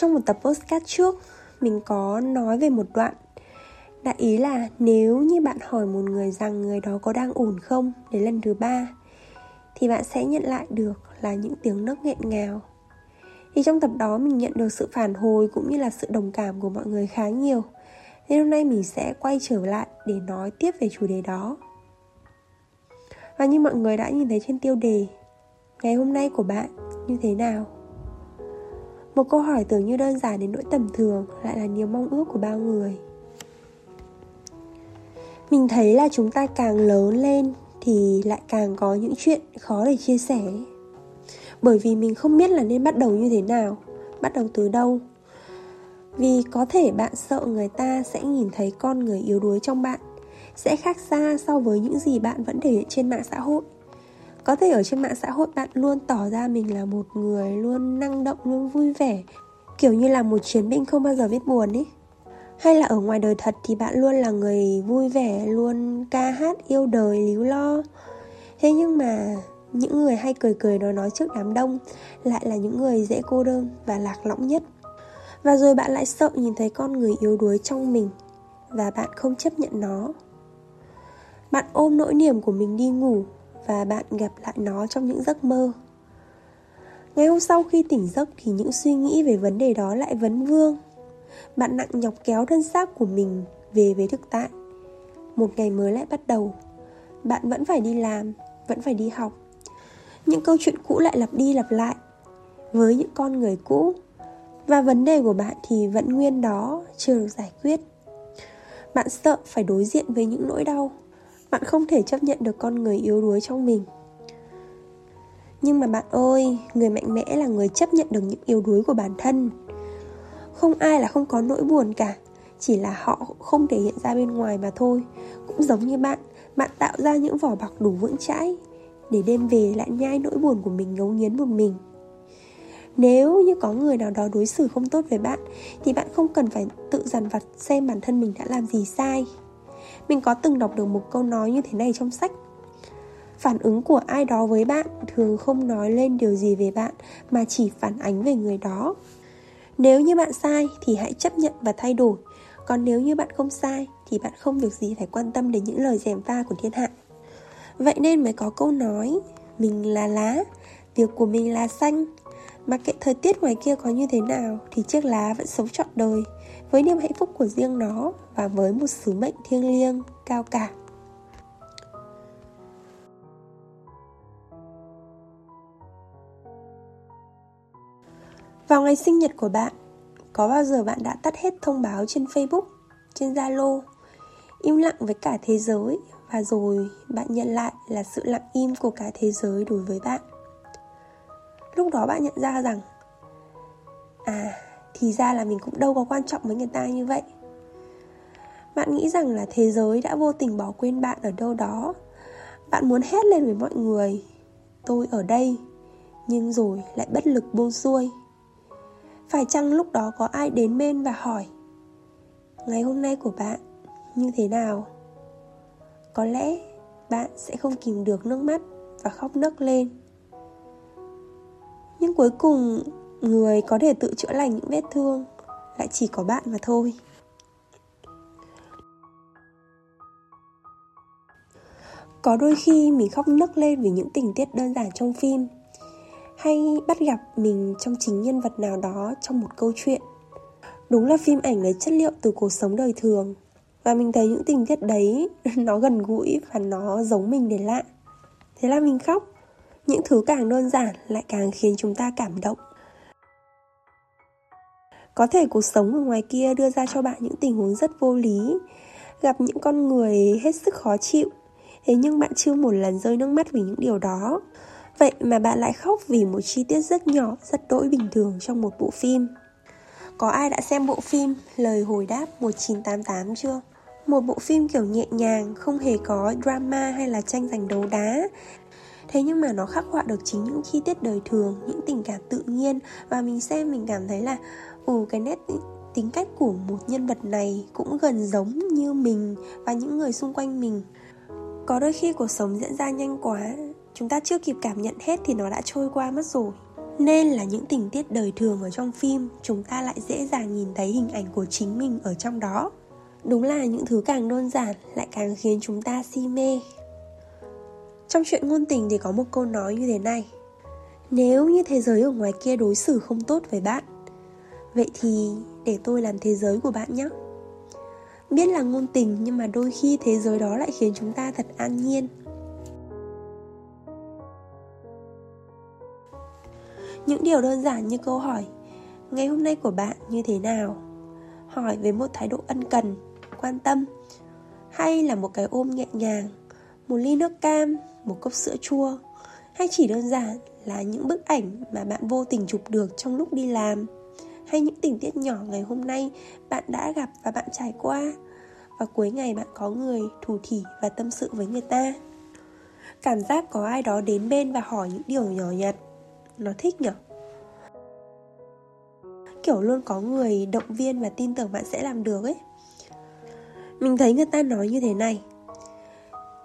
Trong một tập postcard trước, mình có nói về một đoạn. Đại ý là nếu như bạn hỏi một người rằng người đó có đang ổn không đến lần thứ ba Thì bạn sẽ nhận lại được là những tiếng nấc nghẹn ngào. Thì trong tập đó mình nhận được sự phản hồi cũng như là sự đồng cảm của mọi người khá nhiều. Nên hôm nay mình sẽ quay trở lại để nói tiếp về chủ đề đó. Và như mọi người đã nhìn thấy trên tiêu đề ngày hôm nay của bạn như thế nào? Một câu hỏi tưởng như đơn giản đến nỗi tầm thường, lại là niềm mong ước của bao người. Mình thấy là chúng ta càng lớn lên thì lại càng có những chuyện khó để chia sẻ. Bởi vì mình không biết là nên bắt đầu như thế nào, bắt đầu từ đâu. Vì có thể bạn sợ người ta sẽ nhìn thấy con người yếu đuối trong bạn, sẽ khác xa so với những gì bạn vẫn thể hiện trên mạng xã hội có thể ở trên mạng xã hội bạn luôn tỏ ra mình là một người luôn năng động, luôn vui vẻ, kiểu như là một chiến binh không bao giờ biết buồn ý. Hay là ở ngoài đời thật thì bạn luôn là người vui vẻ, luôn ca hát, yêu đời, líu lo. Thế nhưng mà những người hay cười cười nói nói trước đám đông lại là những người dễ cô đơn và lạc lõng nhất. Và rồi bạn lại sợ nhìn thấy con người yếu đuối trong mình và bạn không chấp nhận nó. Bạn ôm nỗi niềm của mình đi ngủ và bạn gặp lại nó trong những giấc mơ. Ngày hôm sau khi tỉnh giấc thì những suy nghĩ về vấn đề đó lại vấn vương. Bạn nặng nhọc kéo thân xác của mình về với thực tại. Một ngày mới lại bắt đầu. Bạn vẫn phải đi làm, vẫn phải đi học. Những câu chuyện cũ lại lặp đi lặp lại với những con người cũ. Và vấn đề của bạn thì vẫn nguyên đó, chưa được giải quyết. Bạn sợ phải đối diện với những nỗi đau bạn không thể chấp nhận được con người yếu đuối trong mình. Nhưng mà bạn ơi, người mạnh mẽ là người chấp nhận được những yếu đuối của bản thân. Không ai là không có nỗi buồn cả, chỉ là họ không thể hiện ra bên ngoài mà thôi. Cũng giống như bạn bạn tạo ra những vỏ bọc đủ vững chãi để đêm về lại nhai nỗi buồn của mình ngấu nghiến một mình. Nếu như có người nào đó đối xử không tốt với bạn, thì bạn không cần phải tự dằn vặt xem bản thân mình đã làm gì sai mình có từng đọc được một câu nói như thế này trong sách. Phản ứng của ai đó với bạn thường không nói lên điều gì về bạn, mà chỉ phản ánh về người đó. Nếu như bạn sai thì hãy chấp nhận và thay đổi. Còn nếu như bạn không sai thì bạn không việc gì phải quan tâm đến những lời dèm pha của thiên hạ. Vậy nên mới có câu nói, mình là lá, việc của mình là xanh. Mặc kệ thời tiết ngoài kia có như thế nào thì chiếc lá vẫn sống trọn đời với niềm hạnh phúc của riêng nó và với một sứ mệnh thiêng liêng cao cả. Vào ngày sinh nhật của bạn, có bao giờ bạn đã tắt hết thông báo trên Facebook, trên Zalo, im lặng với cả thế giới và rồi bạn nhận lại là sự lặng im của cả thế giới đối với bạn? Lúc đó bạn nhận ra rằng à thì ra là mình cũng đâu có quan trọng với người ta như vậy. Bạn nghĩ rằng là thế giới đã vô tình bỏ quên bạn ở đâu đó. Bạn muốn hét lên với mọi người, tôi ở đây, nhưng rồi lại bất lực buông xuôi. Phải chăng lúc đó có ai đến bên và hỏi, ngày hôm nay của bạn như thế nào? Có lẽ bạn sẽ không kìm được nước mắt và khóc nấc lên nhưng cuối cùng, người có thể tự chữa lành những vết thương lại chỉ có bạn mà thôi. Có đôi khi mình khóc nấc lên vì những tình tiết đơn giản trong phim. Hay bắt gặp mình trong chính nhân vật nào đó trong một câu chuyện. Đúng là phim ảnh lấy chất liệu từ cuộc sống đời thường. Và mình thấy những tình tiết đấy, nó gần gũi và nó giống mình đến lạ thế là mình khóc những thứ càng đơn giản lại càng khiến chúng ta cảm động. Có thể cuộc sống ở ngoài kia đưa ra cho bạn những tình huống rất vô lý gặp những con người hết sức khó chịu thế nhưng bạn chưa một lần rơi nước mắt vì những điều đó. Vậy mà bạn lại khóc vì một chi tiết rất nhỏ, rất đỗi bình thường trong một bộ phim. Có ai đã xem bộ phim Lời hồi đáp 1988 chưa? Một bộ phim kiểu nhẹ nhàng, không hề có drama hay là tranh giành đấu đá Thế nhưng mà nó khắc họa được chính những chi tiết đời thường, những tình cảm tự nhiên. Và mình xem mình cảm thấy là Ồ cái nét tính cách của một nhân vật này cũng gần giống như mình và những người xung quanh mình. Có đôi khi cuộc sống diễn ra nhanh quá chúng ta chưa kịp cảm nhận hết thì nó đã trôi qua mất rồi. Nên là những tình tiết đời thường ở trong phim chúng ta lại dễ dàng nhìn thấy hình ảnh của chính mình ở trong đó. Đúng là những thứ càng đơn giản lại càng khiến chúng ta si mê trong chuyện ngôn tình thì có một câu nói như thế này. Nếu như thế giới ở ngoài kia đối xử không tốt với bạn, vậy thì để tôi làm thế giới của bạn nhé biết là ngôn tình nhưng mà đôi khi thế giới đó lại khiến chúng ta thật an nhiên. Những điều đơn giản như câu hỏi, ngày hôm nay của bạn như thế nào? Hỏi với một thái độ ân cần, quan tâm, hay là một cái ôm nhẹ nhàng một ly nước cam, một cốc sữa chua. Hay chỉ đơn giản là những bức ảnh mà bạn vô tình chụp được trong lúc đi làm. Hay những tình tiết nhỏ ngày hôm nay bạn đã gặp và bạn trải qua. Và cuối ngày bạn có người thủ thỉ và tâm sự với người ta. Cảm giác có ai đó đến bên và hỏi những điều nhỏ nhặt. Nó thích nhở? Kiểu luôn có người động viên và tin tưởng bạn sẽ làm được ấy. Mình thấy người ta nói như thế này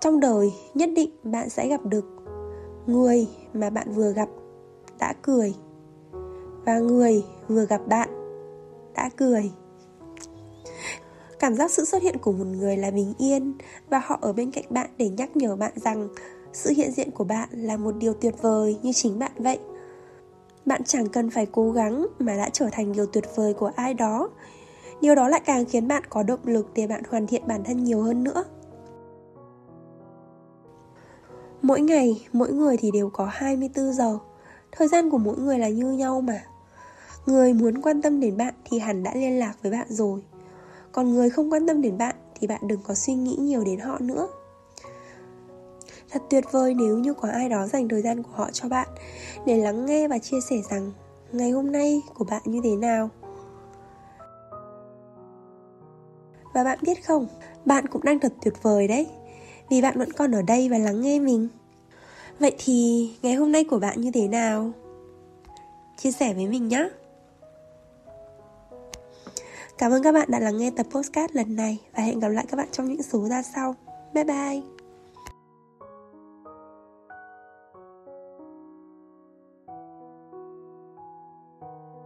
trong đời, nhất định bạn sẽ gặp được người mà bạn vừa gặp đã cười. Và người vừa gặp bạn đã cười. Cảm giác sự xuất hiện của một người là bình yên và họ ở bên cạnh bạn để nhắc nhở bạn rằng sự hiện diện của bạn là một điều tuyệt vời như chính bạn vậy. Bạn chẳng cần phải cố gắng mà đã trở thành điều tuyệt vời của ai đó. Điều đó lại càng khiến bạn có động lực để bạn hoàn thiện bản thân nhiều hơn nữa mỗi ngày, mỗi người thì đều có 24 giờ. Thời gian của mỗi người là như nhau mà. Người muốn quan tâm đến bạn thì hẳn đã liên lạc với bạn rồi. Còn người không quan tâm đến bạn thì bạn đừng có suy nghĩ nhiều đến họ nữa. Thật tuyệt vời nếu như có ai đó dành thời gian của họ cho bạn để lắng nghe và chia sẻ rằng ngày hôm nay của bạn như thế nào. Và bạn biết không, bạn cũng đang thật tuyệt vời đấy vì bạn vẫn còn ở đây và lắng nghe mình vậy thì ngày hôm nay của bạn như thế nào chia sẻ với mình nhé Cảm ơn các bạn đã lắng nghe tập postcard lần này và hẹn gặp lại các bạn trong những số ra sau. Bye bye!